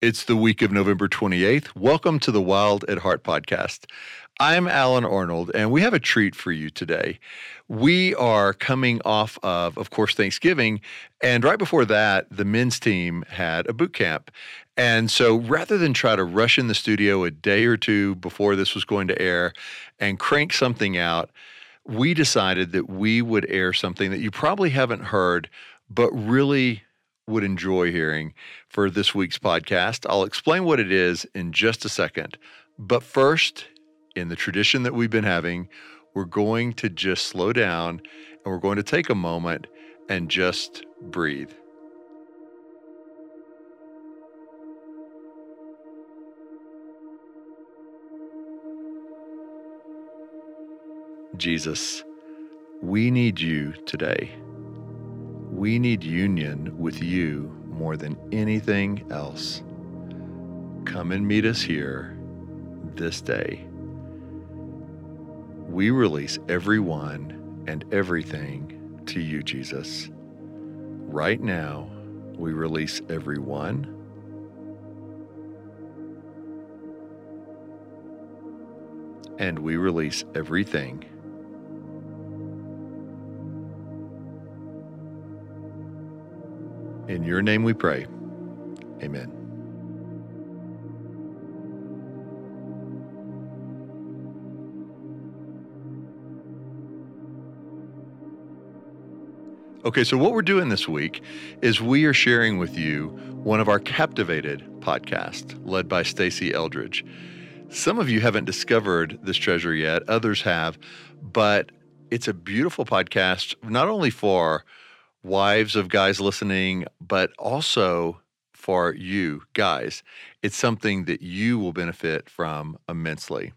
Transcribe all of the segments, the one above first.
It's the week of November 28th. Welcome to the Wild at Heart podcast. I'm Allen Arnold, and we have a treat for you today. We are coming off of, of course, Thanksgiving. And right before that, the men's team had a boot camp. And so rather than try to rush in the studio a day or two before this was going to air and crank something out, we decided that we would air something that you probably haven't heard, but really would enjoy hearing for this week's podcast. I'll explain what it is in just a second. But first, in the tradition that we've been having, we're going to just slow down and we're going to take a moment and just breathe. Jesus, we need you today. We need union with you more than anything else. Come and meet us here this day. We release everyone and everything to you, Jesus. Right now, we release everyone. And we release everything In your name we pray. Amen. Okay, so what we're doing this week is we are sharing with you one of our Captivated podcasts led by Stasi Eldredge. Some of you haven't discovered this treasure yet, others have, but it's a beautiful podcast, not only for wives of guys listening, but also for you guys. It's something that you will benefit from immensely.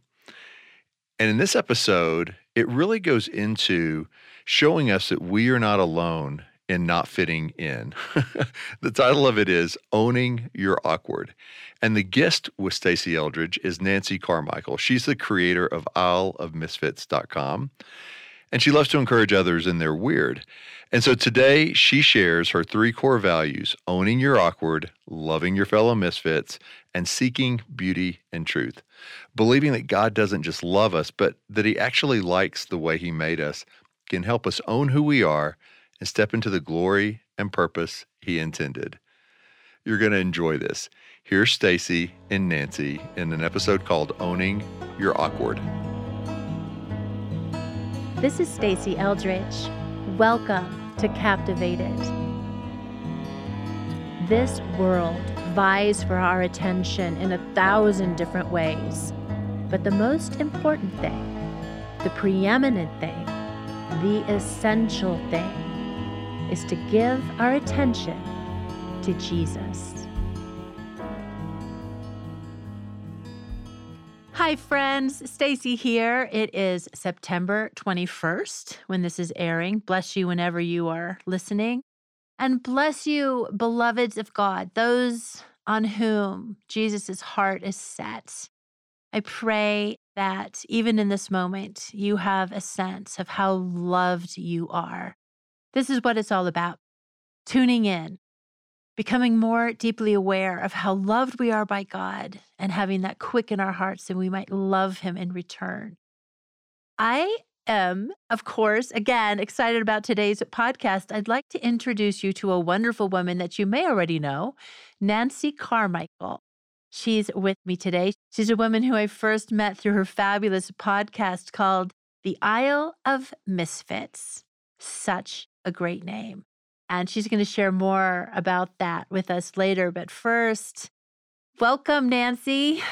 And in this episode, it really goes into showing us that we are not alone in not fitting in. the title of it is Owning Your Awkward. And the guest with Stasi Eldredge is Nancy Carmichael. She's the creator of isleofmisfits.com. And she loves to encourage others in their weird. And so today she shares her three core values owning your awkward, loving your fellow misfits, and seeking beauty and truth. Believing that God doesn't just love us, but that He actually likes the way He made us can help us own who we are and step into the glory and purpose He intended. You're going to enjoy this. Here's Stasi and Nancy in an episode called Owning Your Awkward. This is Stasi Eldredge. Welcome to Captivated. This world vies for our attention in a thousand different ways. But the most important thing, the preeminent thing, the essential thing, is to give our attention to Jesus. Hi, friends. Stasi here. It is September 21st when this is airing. Bless you whenever you are listening. And bless you, beloveds of God, those on whom Jesus' heart is set. I pray that even in this moment, you have a sense of how loved you are. This is what it's all about tuning in, becoming more deeply aware of how loved we are by God and having that quick in our hearts and we might love Him in return. I am, of course, again, excited about today's podcast. I'd like to introduce you to a wonderful woman that you may already know, Nancy Carmichael. She's with me today. She's a woman who I first met through her fabulous podcast called The Isle of Misfits. Such a great name. And she's going to share more about that with us later. But first, welcome, Nancy.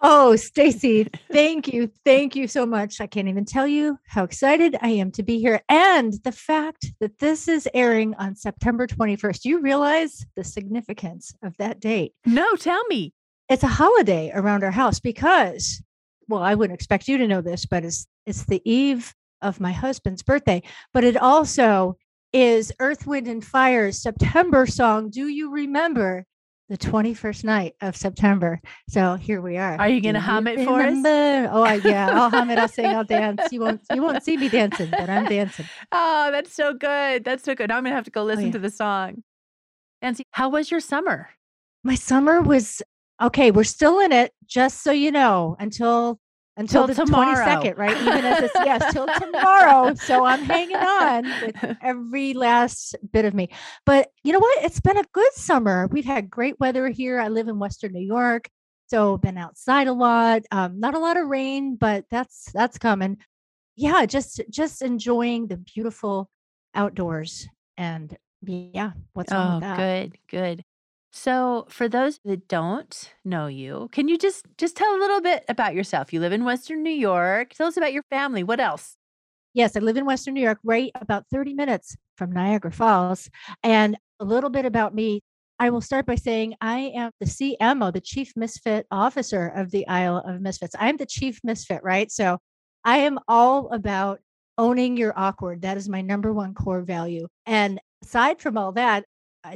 Oh, Stasi, thank you. Thank you so much. I can't even tell you how excited I am to be here. And the fact that this is airing on September 21st. You realize the significance of that date? No, tell me. It's a holiday around our house because, well, I wouldn't expect you to know this, but it's it's the eve of my husband's birthday. But it also is Earth, Wind, and Fire's September song. Do you remember the 21st night of September? So here we are. Are you going to hum it for us? Oh, I, yeah. I'll hum it. I'll sing. I'll dance. You won't. You won't see me dancing, but I'm dancing. Oh, that's so good. That's so good. Now I'm going to have to go oh, listen oh, yeah. to the song. Nancy, how was your summer? My summer was Okay, we're still in it, just so you know, until until the tomorrow. 22nd, right? Even as it's yes, till tomorrow. So I'm hanging on with every last bit of me. But you know what? It's been a good summer. We've had great weather here. I live in Western New York, so been outside a lot. Um, not a lot of rain, but that's that's coming. Yeah, just just enjoying the beautiful outdoors and yeah, what's wrong with Oh, that? good, good. So, for those that don't know you, can you just just tell a little bit about yourself? You live in Western New York. Tell us about your family. What else? Yes, I live in Western New York, right about 30 minutes from Niagara Falls. And a little bit about me. I will start by saying I am the CMO, the Chief Misfit Officer of the Isle of Misfits. I am the Chief Misfit, right? So I am all about owning your awkward. That is my number one core value. And aside from all that,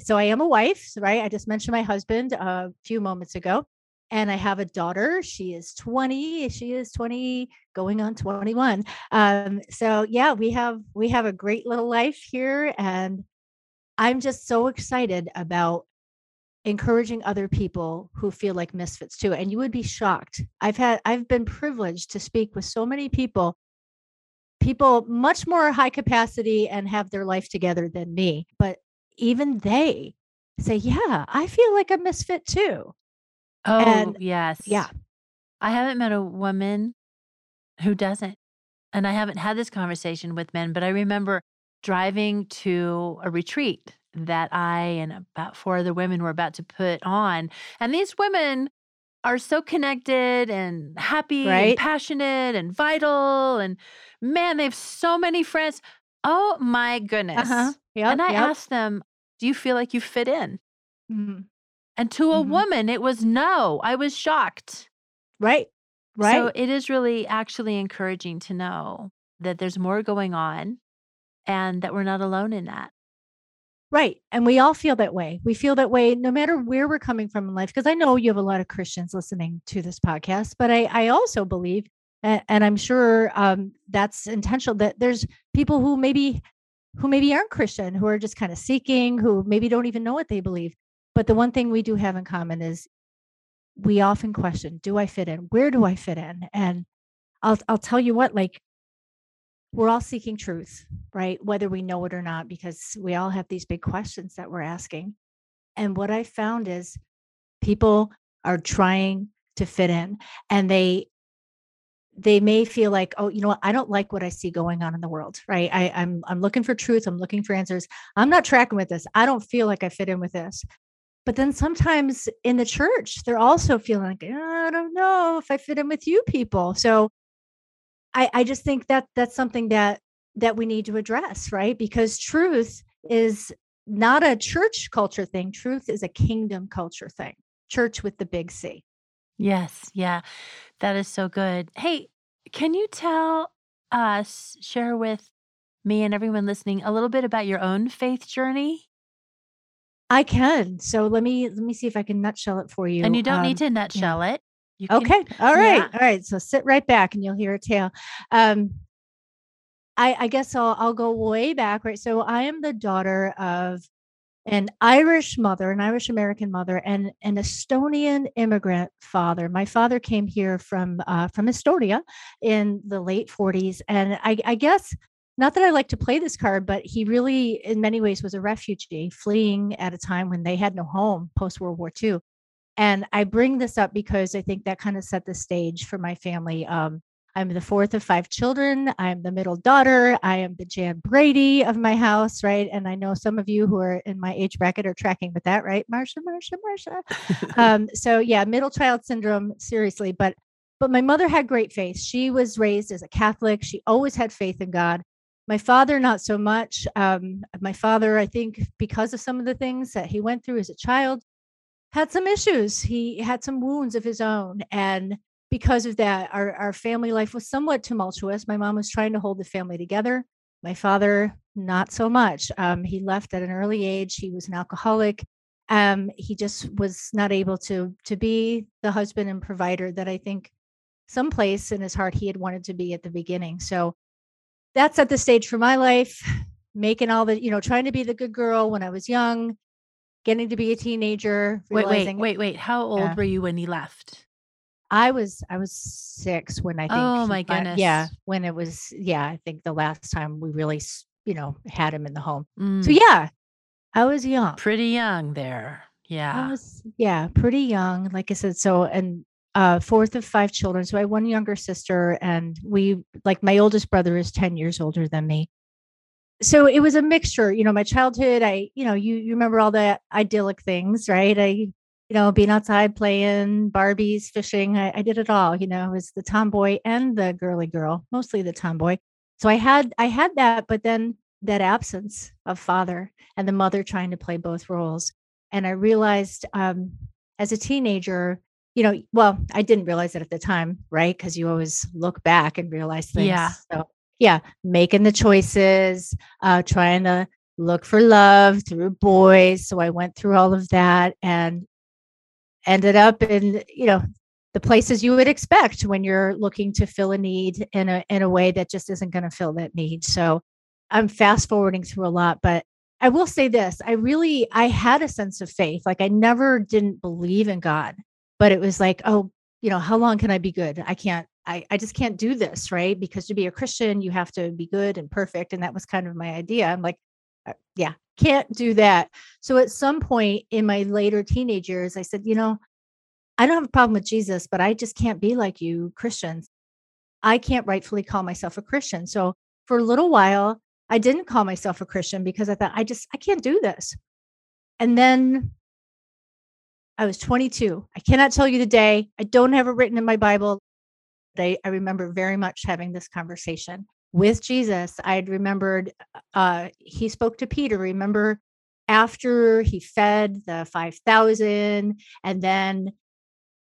so I am a wife, right? I just mentioned my husband a few moments ago. And I have a daughter. She is 20. She is 20, going on 21 um so yeah we have we have a great little life here and i'm just so excited about encouraging other people who feel like misfits too and you would be shocked i've had i've been privileged to speak with so many people people much more high capacity and have their life together than me but even they say yeah i feel like a misfit too Oh, And yes. yeah I haven't met a woman who doesn't. And I haven't had this conversation with men, but I remember driving to a retreat that I and about four other women were about to put on. And these women are so connected and happy and passionate and vital. And man, they have so many friends. Oh my goodness. uh-huh yep, and I yep. asked them, Do you feel like you fit in? Mhm. And to a Mhm. woman, it was no. I was shocked. right right So it is really actually encouraging to know that there's more going on and that we're not alone in that. Right. And we all feel that way. We feel that way no matter where we're coming from in life. Because I know you have a lot of Christians listening to this podcast, but I, I also believe, and, and I'm sure um, that's intentional, that there's people who maybe who maybe aren't Christian, who are just kind of seeking, who maybe don't even know what they believe. But the one thing we do have in common is we often question, do I fit in? Where do I fit in? And I'll I'll tell you what, like we're all seeking truth, right? Whether we know it or not, because we all have these big questions that we're asking. And what I found is people are trying to fit in and they they may feel like oh you know what i don't like what i see going on in the world right I, i'm i'm looking for truth i'm looking for answers i'm not tracking with this i don't feel like i fit in with this but then sometimes in the church they're also feeling like "Uh, i don't know if i fit in with you people so I, I just think that that's something that that we need to address, right? Because truth is not a church culture thing. Truth is a kingdom culture thing. Church with the big C. Yes. Yeah. That is so good. Hey, can you tell us, share with me and everyone listening a little bit about your own faith journey? I can. So let me let me see if I can nutshell it for you. And you don't need Um, to nutshell it. You can, Okay. All right. yeah. All right. So sit right back and you'll hear a tale. Um, I, I guess I'll I'll go way back, right? So I am the daughter of an Irish mother, an Irish American mother, and an Estonian immigrant father. My father came here from uh, from Estonia in the late 40s, and I, I guess not that I like to play this card, but he really, in many ways, was a refugee fleeing at a time when they had no home post World War II. And I bring this up because I think that kind of set the stage for my family. Um, I'm the fourth of five children. I'm the middle daughter. I am the Jan Brady of my house, right? And I know some of you who are in my age bracket are tracking with that, right? Marsha, Marsha, Marsha. um, so yeah, middle child syndrome, seriously. But but my mother had great faith. She was raised as a Catholic. She always had faith in God. My father, not so much. Um, my father, I think, because of some of the things that he went through as a child, had some issues. He had some wounds of his own. And because of that, our, our family life was somewhat tumultuous. My mom was trying to hold the family together. My father, not so much. Um, he left at an early age. He was an alcoholic. Um, he just was not able to to be the husband and provider that I think someplace in his heart he had wanted to be at the beginning. So that set the stage for my life, making all the, you know, trying to be the good girl when I was young, getting to be a teenager. Wait, wait, wait, wait. How old Yeah. were you when he left? I was I was six when I think. Oh, my fi- Yeah, when it was. Yeah, I think the last time we really, you know, had him in the home. So Mm, yeah, I was young. pretty young there. I Yeah. was yeah, pretty young. Like I said, so and uh fourth of five children. So I had one younger sister, and we like my oldest brother is 10 years older than me. So it was a mixture, you know, my childhood, I, you know, you you remember all the idyllic things, right? I, you know, being outside playing Barbies, fishing, I, I did it all, you know, I was the tomboy and the girly girl, mostly the tomboy. So I had I had that, but then that absence of father and the mother trying to play both roles and I realized um, as a teenager, you know, well, I didn't realize it at the time, right? Because you always look back and realize things. Yeah. So yeah, making the choices, uh, trying to look for love through boys. So I went through all of that and ended up in, you know, the places you would expect when you're looking to fill a need in a in a way that just isn't going to fill that need. So I'm fast forwarding through a lot, but I will say this, I really I had a sense of faith. Like I never didn't believe in God, but it was like, oh, you know, how long can I be good? I can't I I just can't do this, right? Because to be a Christian, you have to be good and perfect and that was kind of my idea. I'm like uh, yeah, can't do that. So at some point in my later teenage years, I said, you know, I don't have a problem with Jesus, but I just can't be like you Christians. I can't rightfully call myself a Christian. So for a little while, I didn't call myself a Christian because I thought I just I can't do this. And then I was 22. I cannot tell you the day. I don't have it written in my Bible. I, I remember very much having this conversation with Jesus. I had remembered uh, he spoke to Peter. Remember after he fed the 5,000 and then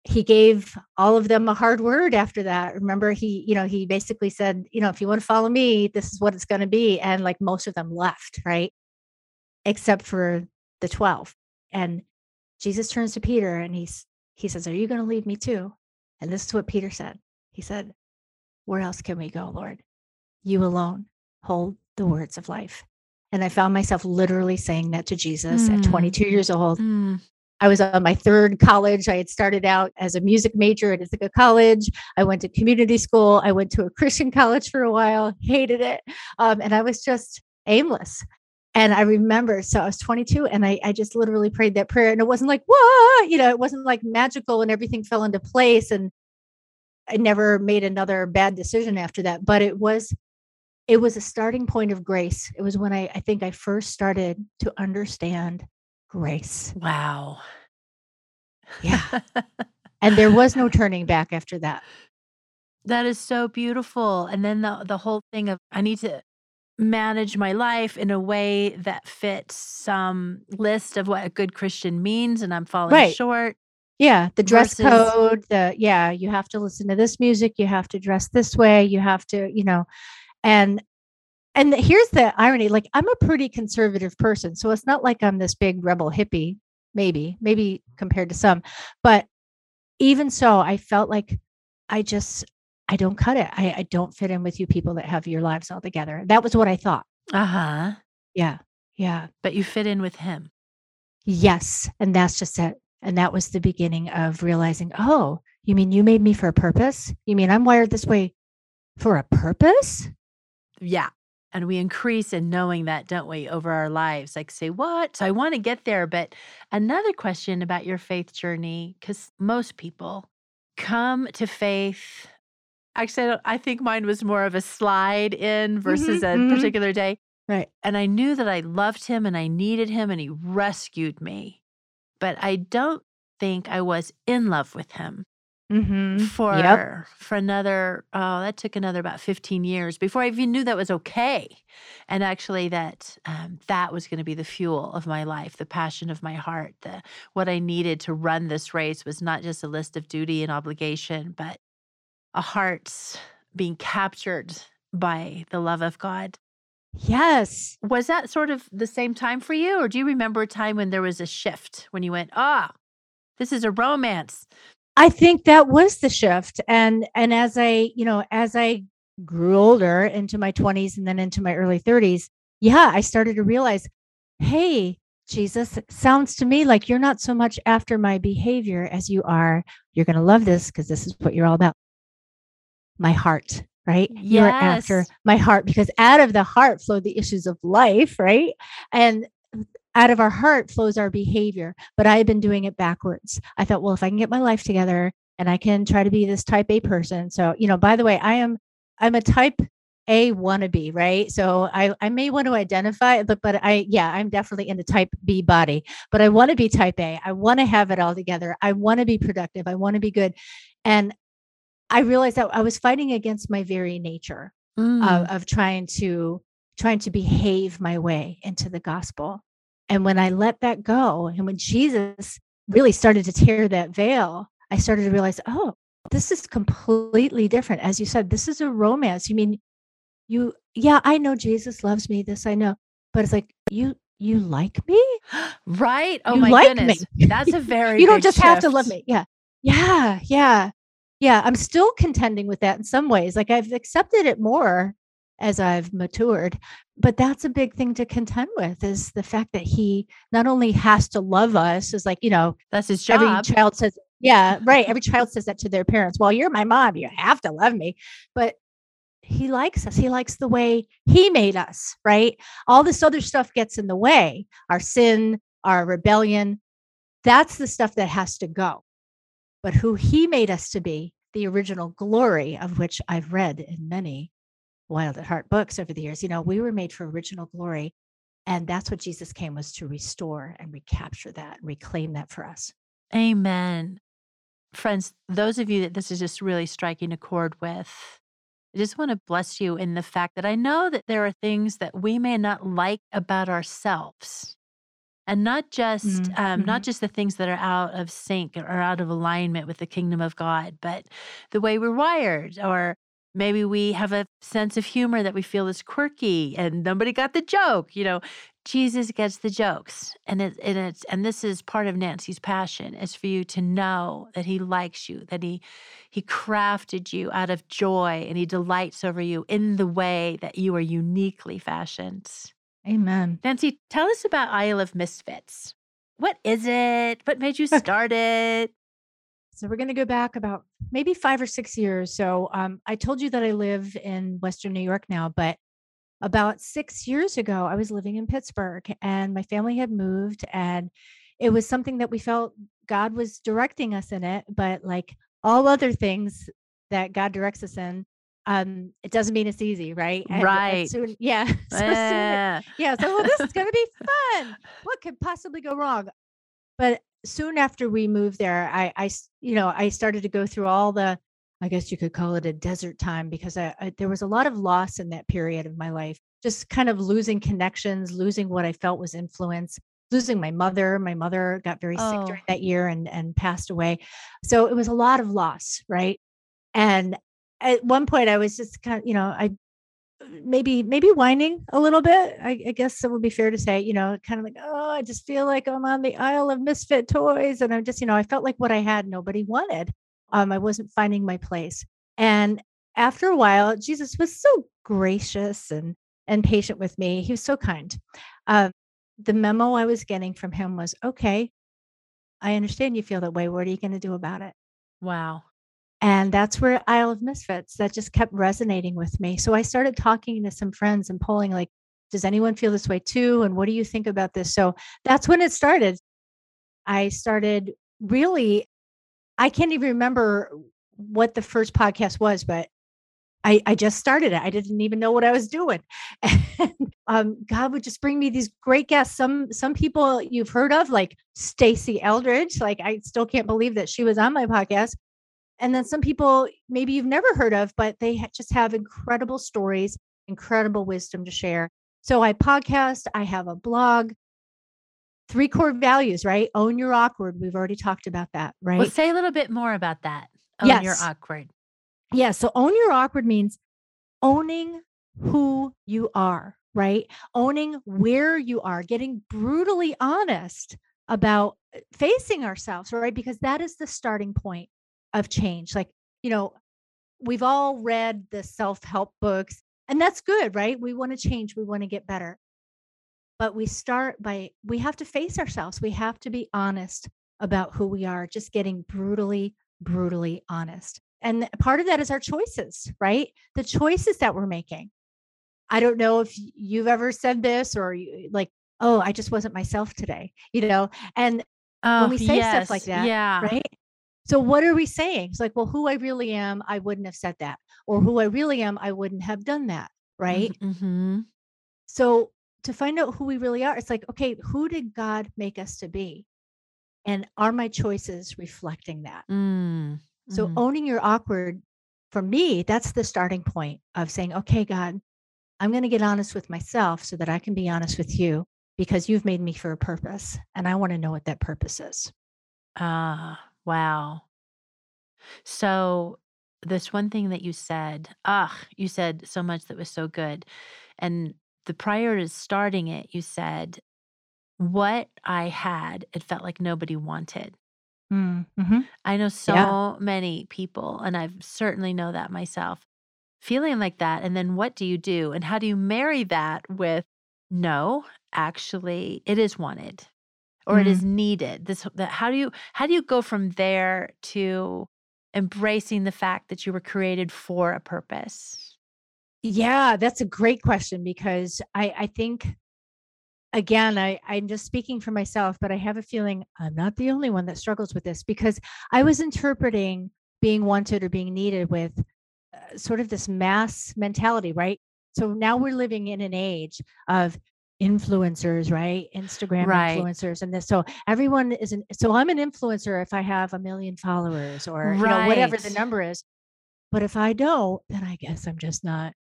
he gave all of them a hard word after that. Remember, he, you know, he basically said, you know, if you want to follow me, this is what it's going to be. And like most of them left, right? Except for the 12. And Jesus turns to Peter and he's, he says, Are you going to leave me too? And this is what Peter said. He said, Where else can we go, Lord? You alone hold the words of life. And I found myself literally saying that to Jesus at Mm. 22 years old. Mm, I was on my third college. I had started out as a music major at Ithaca College. I went to community school. I went to a Christian college for a while, hated it. Um, and I was just aimless. And I remember, so I was 22 and I, I just literally prayed that prayer. And it wasn't like, what? You know, it wasn't like magical and everything fell into place. And I never made another bad decision after that. But it was, it was a starting point of grace. It was when I, I think I first started to understand grace. wow. Yeah. and there was no turning back after that. That is so beautiful. And then the the whole thing of I need to manage my life in a way that fits some list of what a good Christian means and I'm falling Right. short. Yeah, the dress Versus- code, the yeah, you have to listen to this music, you have to dress this way, you have to, you know, and and here's the irony, like I'm a pretty conservative person, so it's not like I'm this big rebel hippie, maybe, maybe compared to some, but even so, I felt like I just I don't cut it. I, I don't fit in with you people that have your lives all together. That was what I thought. Uh-huh. Yeah. Yeah. But you fit in with him. Yes. And that's just it. And that was the beginning of realizing, oh, you mean you made me for a purpose? You mean I'm wired this way for a purpose? Yeah. And we increase in knowing that, don't we, over our lives? Like, say, what? So I want to get there. But another question about your faith journey, because most people come to faith. Actually, I, don't, I think mine was more of a slide in versus a mhm. particular day. Right. And I knew that I loved him and I needed him and he rescued me. But I don't think I was in love with him Mm-hmm. for Yep. for another oh that took another about 15 years before i even knew that was okay and actually that um, that was going to be the fuel of my life the passion of my heart the what i needed to run this race was not just a list of duty and obligation but a heart being captured by the love of god Yes. was that sort of the same time for you or do you remember a time when there was a shift when you went ah this is a romance I think that was the shift. And and as I, you know, as I grew older into my 20s and then into my early 30s, yeah, I started to realize, hey, Jesus, it sounds to me like you're not so much after my behavior as you are. You're going to love this because this is what you're all about. My heart, right? You're after my heart because out of the heart flow the issues of life, right? And out of our heart flows our behavior. But I had been doing it backwards. I thought, well, if I can get my life together and I can try to be this type A person. So, you know, by the way, I am I'm a type A wannabe, right? So I I may want to identify, but but I yeah, I'm definitely in the type B body, but I want to be type A. I want to have it all together. I want to be productive. I want to be good. And I realized that I was fighting against my very nature Mm. of, of trying to trying to behave my way into the gospel and when i let that go and when jesus really started to tear that veil i started to realize oh this is completely different. As you said this is a romance. You mean you yeah i know jesus loves me this i know but it's like you you like me? Right? Oh You my like me. goodness. That's a very you don't just have to love me. Yeah. Yeah yeah. Yeah i'm still contending with that in some ways. Like i've accepted it more as i've matured but that's a big thing to contend with is the fact that he not only has to love us is like you know That's his every child says yeah right every child says that to their parents well you're my mom you have to love me but he likes us he likes the way he made us right? All this other stuff gets in the way our sin our rebellion that's the stuff that has to go. But who he made us to be the original glory of which i've read in many wild at heart books over the years you know we were made for original glory and that's what jesus came was to restore and recapture that and reclaim that for us Amen. Friends, those of you that this is just really striking a chord with, I just want to bless you in the fact that I know that there are things that we may not like about ourselves. And not just Mhm, um, not mhm. just the things that are out of sync or out of alignment with the kingdom of God, but the way we're wired, or maybe we have a sense of humor that we feel is quirky and nobody got the joke. You know, Jesus gets the jokes, and it, and it's and this is part of Nancy's passion is for you to know that He likes you, that He He crafted you out of joy, and He delights over you in the way that you are uniquely fashioned. amen Nancy, tell us about Isle of Misfits. What is it? What made you start it? So we're going to go back about maybe five or six years. So um, I told you that I live in Western New York now, but about six years ago, I was living in Pittsburgh and my family had moved, and it was something that we felt God was directing us in it. But like all other things that God directs us in, um, it doesn't mean it's easy, right? And, and Right. soon, yeah. So soon, Eh, yeah. So well, this is going to be fun. What could possibly go wrong? But soon after we moved there, I, I, you know, I started to go through all the, I guess you could call it a desert time because I, I there was a lot of loss in that period of my life. Just kind of losing connections, losing what I felt was influence, losing my mother. My mother got very sick Oh. during that year and and passed away. So it was a lot of loss, right? And at one point, I was just kind of, you know, I maybe maybe whining a little bit. I, I guess it would be fair to say, you know, kind of like, oh, I just feel like I'm on the Isle of Misfit Toys, and I'm just, you know, I felt like what I had nobody wanted. Um, I wasn't finding my place, and after a while, Jesus was so gracious and and patient with me. He was so kind. Uh, the memo I was getting from him was, okay, I understand you feel that way. What are you going to do about it? wow. And that's where Isle of Misfits that just kept resonating with me. So I started talking to some friends and polling like, does anyone feel this way too? And what do you think about this? So that's when it started. I started really, I can't even remember what the first podcast was, but I, I just started it. I didn't even know what I was doing. And um, God would just bring me these great guests. Some some people you've heard of, like Stasi Eldredge. Like I still can't believe that she was on my podcast and then some people maybe you've never heard of but they just have incredible stories incredible wisdom to share. So i podcast i have a blog. Three core values right? Own your awkward. We've already talked about that right? Well, say a little bit more about that. Oh, you're awkward. yeah so own your awkward means owning who you are right? Owning where you are getting brutally honest about uh, facing ourselves right? Because that is the starting point of change like you know we've all read the self-help books and that's good right we want to change we want to get better but we start by we have to face ourselves. We have to be honest about who we are, just getting brutally, brutally honest. And part of that is our choices, right? The choices that we're making. I don't know if you've ever said this or you, like, oh, I just wasn't myself today, you know? And Oh, when we say yes. stuff like that, Yeah. right? So what are we saying? It's like, well, who I really am, I wouldn't have said that. Or who I really am, I wouldn't have done that, right? Mm-hmm. So to find out who we really are, it's like, okay, who did God make us to be? And are my choices reflecting that? Mm. So Mhm. owning your awkward, for me, that's the starting point of saying, okay, God, I'm going to get honest with myself so that I can be honest with you because you've made me for a purpose. And I want to know what that purpose is. Ah, wow. So this one thing that you said, ah, you said so much that was so good. And the prior to starting it, you said, what I had, it felt like nobody wanted. Mm-hmm. I know so Yeah. many people, and I certainly know that myself, feeling like that. And then what do you do? And how do you marry that with no, actually, it is wanted or it is needed? This that how do you how do you go from there to embracing the fact that you were created for a purpose? Yeah, that's a great question because I, I think again, I, I'm just speaking for myself, but I have a feeling I'm not the only one that struggles with this because I was interpreting being wanted or being needed with uh, sort of this mass mentality, right? So now we're living in an age of influencers, right? Instagram Right. influencers and this. So everyone is an so I'm an influencer if I have a million followers or you know whatever the number is. But if I don't, then I guess I'm just not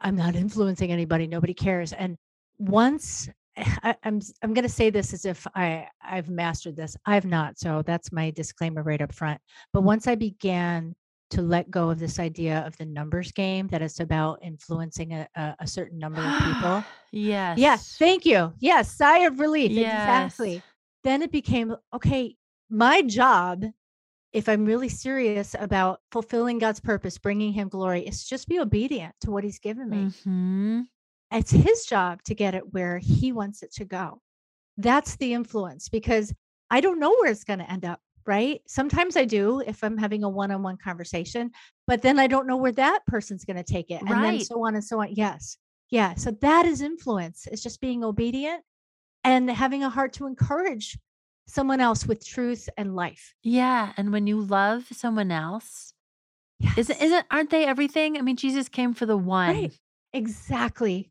I'm not influencing anybody. Nobody cares. And once I, I'm s- I'm going to say this as if I I've mastered this. I've not. So that's my disclaimer right up front. But once I began to let go of this idea of the numbers game, that it's about influencing a, a, a certain number of people. Yeah. yes. Thank you. Yes. Sigh of relief. Yes. Exactly. Then it became okay. My job if I'm really serious about fulfilling God's purpose, bringing him glory, is just be obedient to what he's given me. hmm It's his job to get it where he wants it to go. That's the influence because I don't know where it's going to end up, right? Sometimes I do if I'm having a one on one conversation, but then I don't know where that person's going to take it. And then so on and so on. Yes. Yeah. So that is influence. It's just being obedient and having a heart to encourage someone else with truth and life. Yeah. And when you love someone else, isn't Yes. isn't aren't they everything? I mean, Jesus came for the one. Right. Exactly.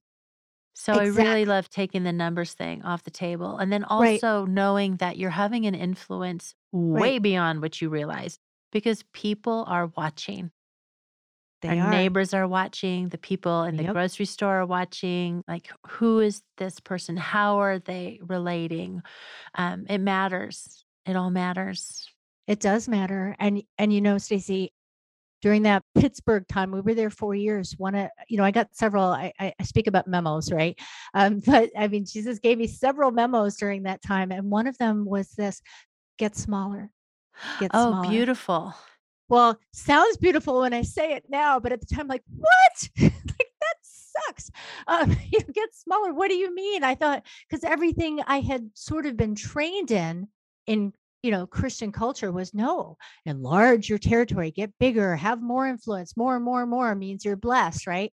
So I really love taking the numbers thing off the table. And then Right. also knowing that you're having an influence way Right. beyond what you realize because people are watching. They Our are. neighbors are watching, the people in the Yep. grocery store are watching. Like, who is this person? How are they relating? Um, it matters. It all matters. It does matter. And and you know, Stasi, during that Pittsburgh time, we were there four years. One of you know, I got several. I, I speak about memos, right? Um, but I mean, Jesus gave me several memos during that time, and one of them was this: get smaller, get Oh, smaller. beautiful. Well, sounds beautiful when I say it now, but at the time, like, what? like that sucks. Um, you get smaller. What do you mean? I thought because everything I had sort of been trained in in you know Christian culture was no, enlarge your territory, get bigger, have more influence, more and more and more means you're blessed, right?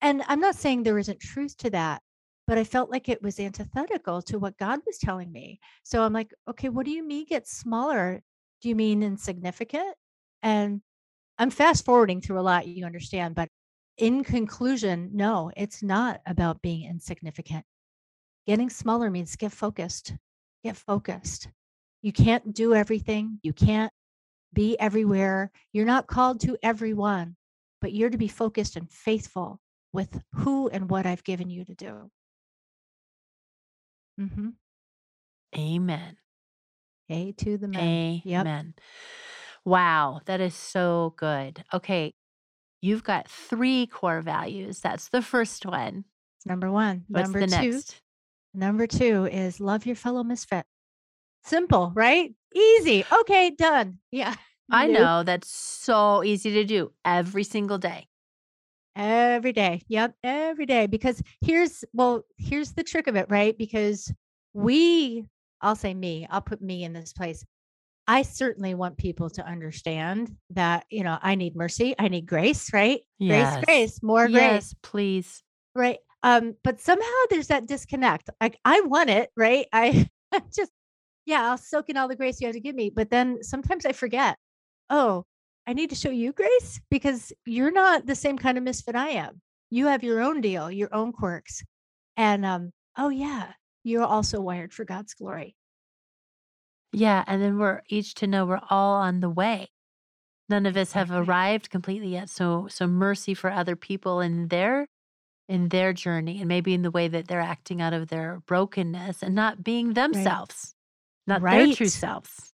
And I'm not saying there isn't truth to that, but I felt like it was antithetical to what God was telling me. So I'm like, okay, what do you mean get smaller? Do you mean insignificant? And I'm fast forwarding through a lot, you understand, but in conclusion, no, it's not about being insignificant. Getting smaller means get focused. Get focused. You can't do everything. You can't be everywhere. You're not called to everyone, but you're to be focused and faithful with who and what I've given you to do. hmm Amen. A to the men. Yep. Amen. Wow, that is so good. Okay, you've got three core values. That's the first one. It's number one. What's number the two. next? Number two is love your fellow misfit. Simple, right? Easy. Okay, done. Yeah. I know that's so easy to do every single day. Every day. Yep, every day. Because here's well, here's the trick of it, right? Because we, I'll say me, I'll put me in this place. I certainly want people to understand that, you know, I need mercy, I need grace, right? Grace, Yes. grace, more grace, Yes, please. right? Um, but somehow there's that disconnect. Like I want it, right? I just, yeah, I'll soak in all the grace you have to give me. But then sometimes I forget, oh, I need to show you grace because you're not the same kind of misfit I am. You have your own deal, your own quirks. And um, oh yeah, you're also wired for God's glory. Yeah, and then we're each to know we're all on the way. None of us have arrived completely yet. So so mercy for other people in their in their journey and maybe in the way that they're acting out of their brokenness and not being themselves, not their true Right. selves.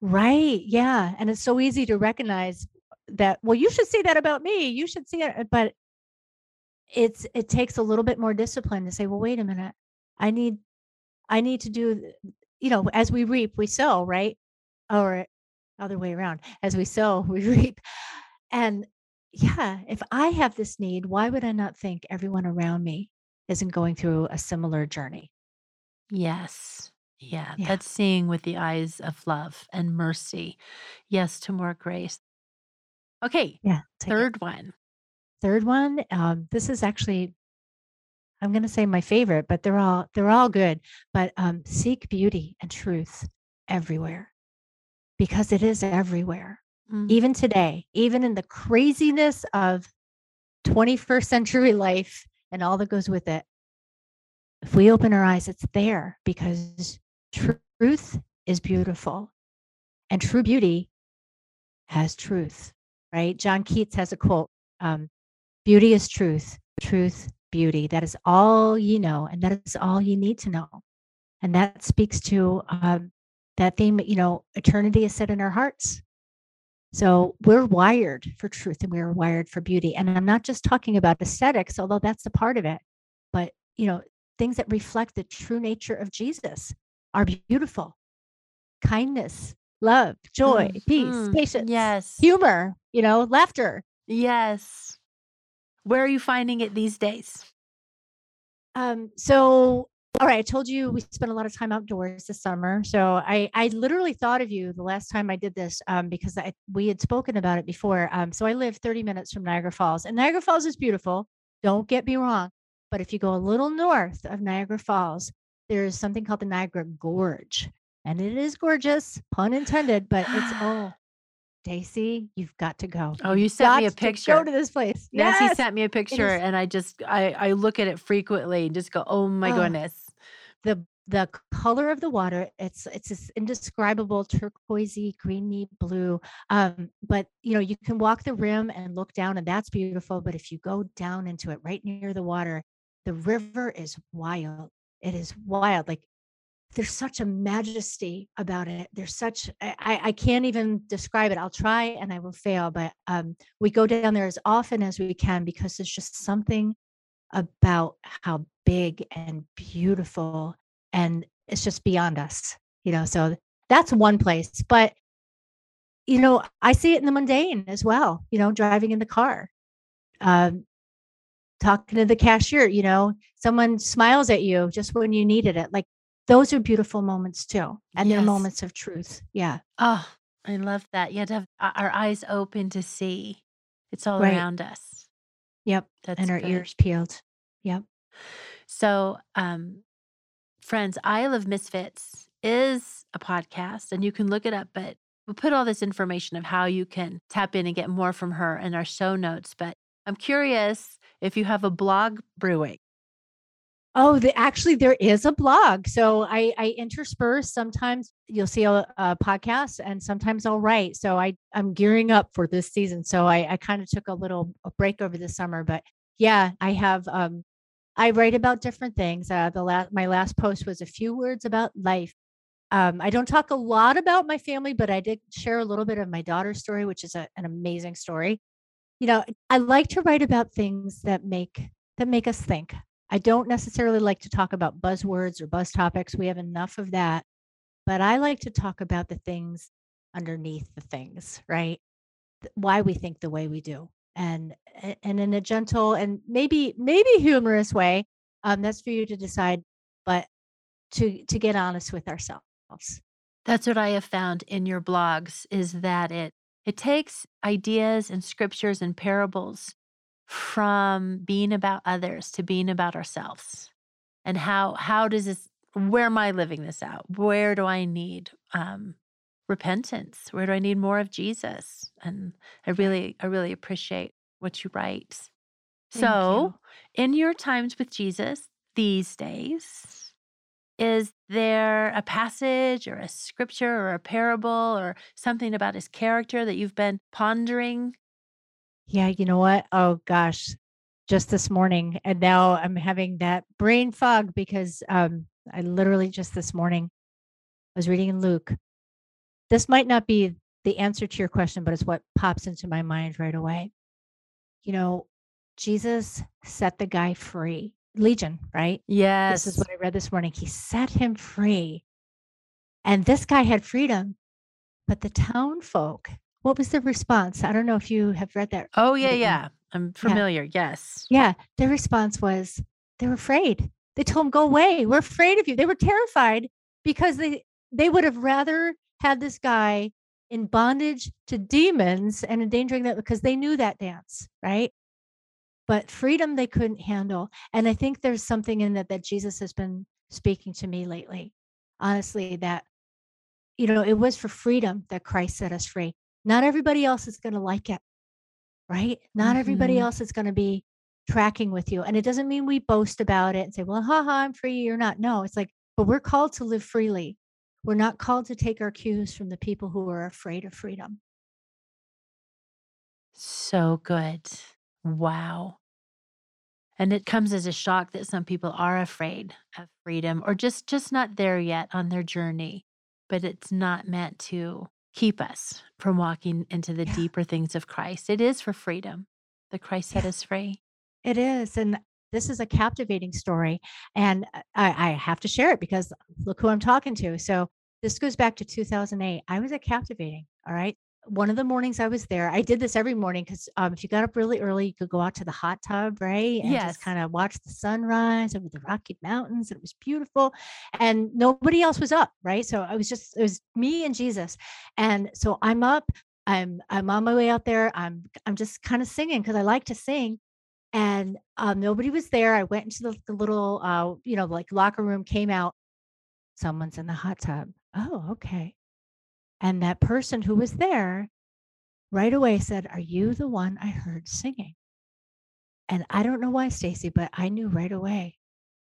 Right. Yeah. And it's so easy to recognize that, well, you should see that about me. You should see it. But it's it takes a little bit more discipline to say, well, wait a minute. I need I need to do you know, as we reap, we sow, right? Or other way around. As we sow, we reap. And yeah, if I have this need, why would I not think everyone around me isn't going through a similar journey? Yes. Yeah, Yeah. that's seeing with the eyes of love and mercy. Yes, to more grace. Okay, Yeah. Take it. third one. Third one, um, this is actually I'm going to say my favorite, but they're all they're all good. But um, seek beauty and truth everywhere because it is everywhere. Mm, Even today, even in the craziness of 21st century life and all that goes with it. If we open our eyes, it's there because truth is beautiful and true beauty has truth, right? John Keats has a quote um, Beauty is truth, truth, beauty. That is all ye know, and that is all you need to know. And that speaks to um, that theme, you know, eternity is set in our hearts. So we're wired for truth and we're wired for beauty. And I'm not just talking about aesthetics, although that's a part of it, but, you know, things that reflect the true nature of Jesus are beautiful kindness, love, joy, mm, peace, mm, patience, Yes. humor, you know, laughter. Yes. Where are you finding it these days? Um, so all right, I told you we spent a lot of time outdoors this summer. So I I literally thought of you the last time I did this um, because I we had spoken about it before. Um, so I live 30 minutes from Niagara Falls, and Niagara Falls is beautiful. Don't get me wrong, but if you go a little north of Niagara Falls, there is something called the Niagara Gorge, and it is gorgeous, pun intended. But it's oh, Daisy, you've got to go. Oh, you sent me got a to picture. Go to this place. Nancy Yes, sent me a picture and I just I I look at it frequently and just go, "Oh my Oh, goodness." the the color of the water it's it's this indescribable turquoisey greeny blue um but you know you can walk the rim and look down and that's beautiful but if you go down into it right near the water the river is wild it is wild like there's such a majesty about it there's such i i can't even describe it i'll try and i will fail but um we go down there as often as we can because there's just something about how big and beautiful and it's just beyond us you know so that's one place but you know i see it in the mundane as well you know driving in the car. Um talking to the cashier you know someone smiles at you just when you needed it like those are beautiful moments too and they're moments of truth yeah Oh, I love that. You have to have our eyes open to see. It's all Right. around us. yep That's and our good. ears peeled yep So, um, friends, Isle of Misfits is a podcast, and you can look it up. But we'll put all this information of how you can tap in and get more from her in our show notes. But I'm curious if you have a blog brewing. Oh, the, actually, there is a blog. So I, I intersperse. Sometimes you'll see a, a podcast, and sometimes I'll write. So I, I'm gearing up for this season. So I, I kind of took a little a break over the summer, but yeah, I have. Um, I write about different things. Uh, the last, my last post was a few words about life. Um, I don't talk a lot about my family, but I did share a little bit of my daughter's story, which is a, an amazing story. You know, I like to write about things that make that make us think. I don't necessarily like to talk about buzzwords or buzz topics. We have enough of that. But I like to talk about the things underneath the things, right? Why we think the way we do. and and in a gentle and maybe maybe humorous way. Um, that's for you to decide, but to to get honest with ourselves. That's what I have found in your blogs is that it it takes ideas and scriptures and parables from being about others to being about ourselves. And how how does this where am I living this out? Where do I need um repentance? Where do I need more of Jesus? And I really I really appreciate what you write. Thank So, you. in your times with Jesus these days, is there a passage or a scripture or a parable or something about his character that you've been pondering? Yeah, you know what? Oh gosh, just this morning, and now I'm having that brain fog because um, I literally just this morning I was reading in Luke. This might not be the answer to your question, but it's what pops into my mind right away. You know, Jesus set the guy free. Legion, right? Yes. This is what I read this morning. He set him free. And this guy had freedom, but the town folk, what was the response? I don't know if you have read that Oh, yeah, yeah. I'm Yeah. familiar. Yes. Yeah, their response was they were afraid. They told him, "Go away. We're afraid of you." They were terrified because they they would have rather had this guy in bondage to demons and endangering that because they knew that dance, right? But freedom they couldn't handle. And I think there's something in that that Jesus has been speaking to me lately. Honestly, that you know, it was for freedom that Christ set us free. Not everybody else is going to like it right? Not everybody Mhm. else is going to be tracking with you. And it doesn't mean we boast about it and say, well, haha, I'm free, you're not. No, it's like, but we're called to live freely. We're not called to take our cues from the people who are afraid of freedom. So good. Wow. And it comes as a shock that some people are afraid of freedom or just just not there yet on their journey. But it's not meant to keep us from walking into the Yeah. deeper things of Christ. It is for freedom that Christ set Yeah, us free. it is. And this is a captivating story. And I, I have to share it because look who I'm talking to. So this goes back to 2008. I was at Captivating. All right. One of the mornings I was there, I did this every morning because um, if you got up really early, you could go out to the hot tub, right? And just Yes. kind of watch the sunrise over the Rocky Mountains. It was beautiful. And nobody else was up, right? So I was just, it was me and Jesus. And so I'm up. I'm I'm on my way out there. I'm I'm just kind of singing because I like to sing and um, nobody was there. I went into the, the little, uh, you know, like locker room, came out. Someone's in the hot tub. Oh, okay. And that person who was there right away said, "Are you the one I heard singing?" And I don't know why, Stasi, but I knew right away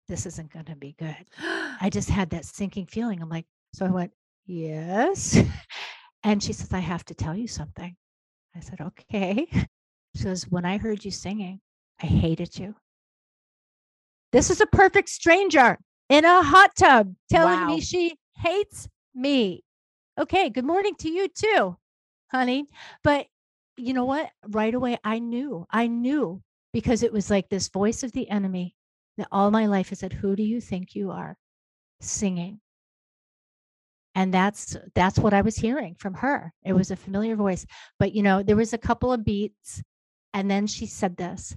this isn't going to be good. I just had that sinking feeling. I'm like, so I went, "Yes," and she says, "I have to tell you something." I said, "Okay." She goes, "When I heard you singing, I hated you." This is a perfect stranger in a hot tub telling me she hates me. Okay, good morning to you too, honey. But you know what? Right away, I knew. I knew because it was like this voice of the enemy that all my life has said, Who do you think you are? Singing. And that's that's what I was hearing from her. It was a familiar voice. But you know, there was a couple of beats, and then she said this,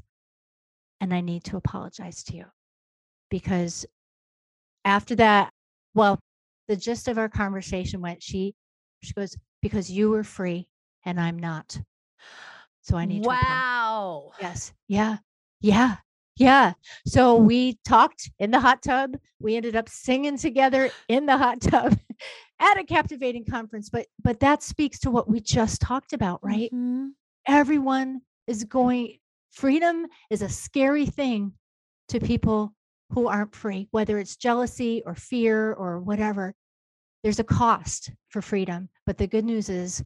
and I need to apologize to you because after that, well, the gist of our conversation went, she she goes, because you were free and I'm not. So I need to. Wow. Yes. Yeah. Yeah. Yeah. So we talked in the hot tub. We ended up singing together in the hot tub at a captivating conference. But but that speaks to what we just talked about, right? hmm Everyone is going freedom is a scary thing to people who aren't free, whether it's jealousy or fear or whatever. There's a cost for freedom. But the good news is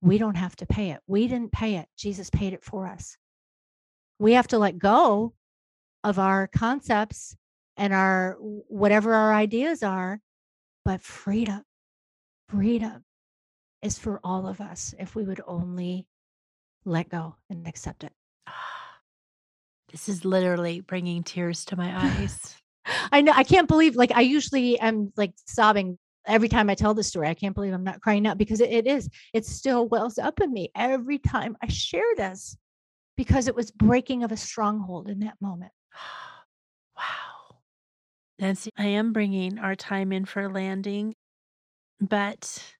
we don't have to pay it. We didn't pay it. Jesus paid it for us. We have to let go of our concepts and our whatever our ideas are, but freedom, freedom is for all of us if we would only let go and accept it. This is literally bringing tears to my eyes. I know I can't believe like I usually am like sobbing every time I tell the story. I can't believe I'm not crying out because it, it is. It still wells up in me every time I share this. because it was breaking of a stronghold in that moment. wow. Nancy, I am bringing our time in for landing, but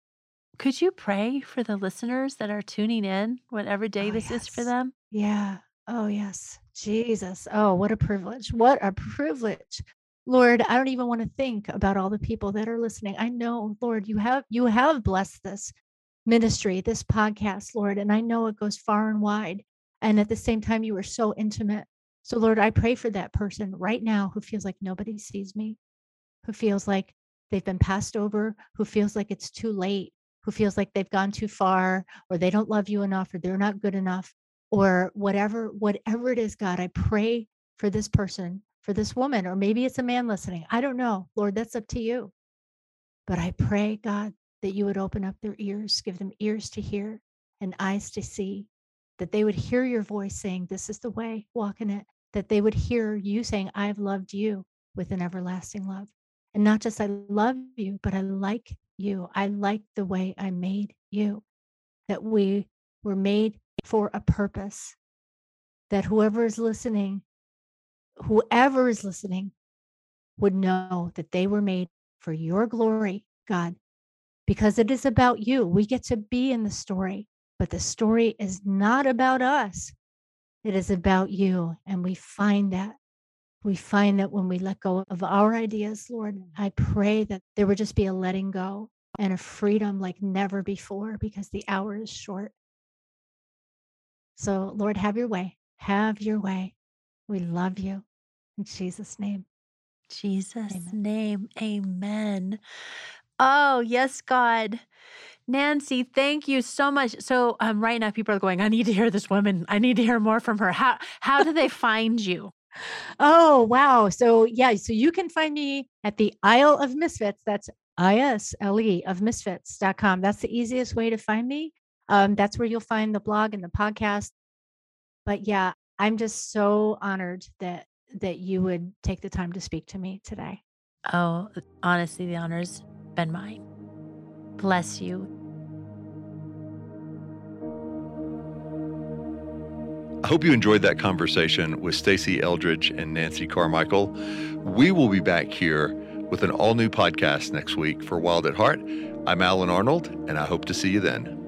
could you pray for the listeners that are tuning in, whatever day Oh, this is for them? Yeah. Oh, yes. Jesus. Oh, what a privilege. What a privilege. Lord, I don't even want to think about all the people that are listening. I know, Lord, you have you have blessed this ministry, this podcast, Lord, and I know it goes far and wide. And at the same time, you are so intimate. So, Lord, I pray for that person right now who feels like nobody sees me, who feels like they've been passed over, who feels like it's too late, who feels like they've gone too far, or they don't love you enough, or they're not good enough, or whatever, whatever it is, God, I pray for this person, for this woman, or maybe it's a man listening. I don't know. Lord, that's up to you. But I pray, God, that you would open up their ears, give them ears to hear and eyes to see, that they would hear your voice saying, This is the way, walk in it, that they would hear you saying, I've loved you with an everlasting love. And not just I love you, but I like you. I like the way I made you, that we were made for a purpose, that whoever is listening, whoever is listening, would know that they were made for your glory, God, because it is about you. We get to be in the story, but the story is not about us. It is about you. And we find that. We find that when we let go of our ideas, Lord, I pray that there would just be a letting go and a freedom like never before because the hour is short. So, Lord, have your way. Have your way. We love you. In Jesus' name. Jesus' Amen. name, amen. Oh, yes, God. Nancy, thank you so much. So, um, right now, people are going, I need to hear this woman. I need to hear more from her. How, how do they find you? Oh, wow. So, yeah, so you can find me at the Isle of Misfits. That's I S L E of misfits.com. That's the easiest way to find me. Um, that's where you'll find the blog and the podcast. But yeah, I'm just so honored that that you would take the time to speak to me today. Oh, honestly, the honor's been mine. Bless you. I hope you enjoyed that conversation with Stasi Eldredge and Nancy Carmichael. We will be back here with an all new podcast next week for Wild at Heart. I'm Allen Arnold, and I hope to see you then.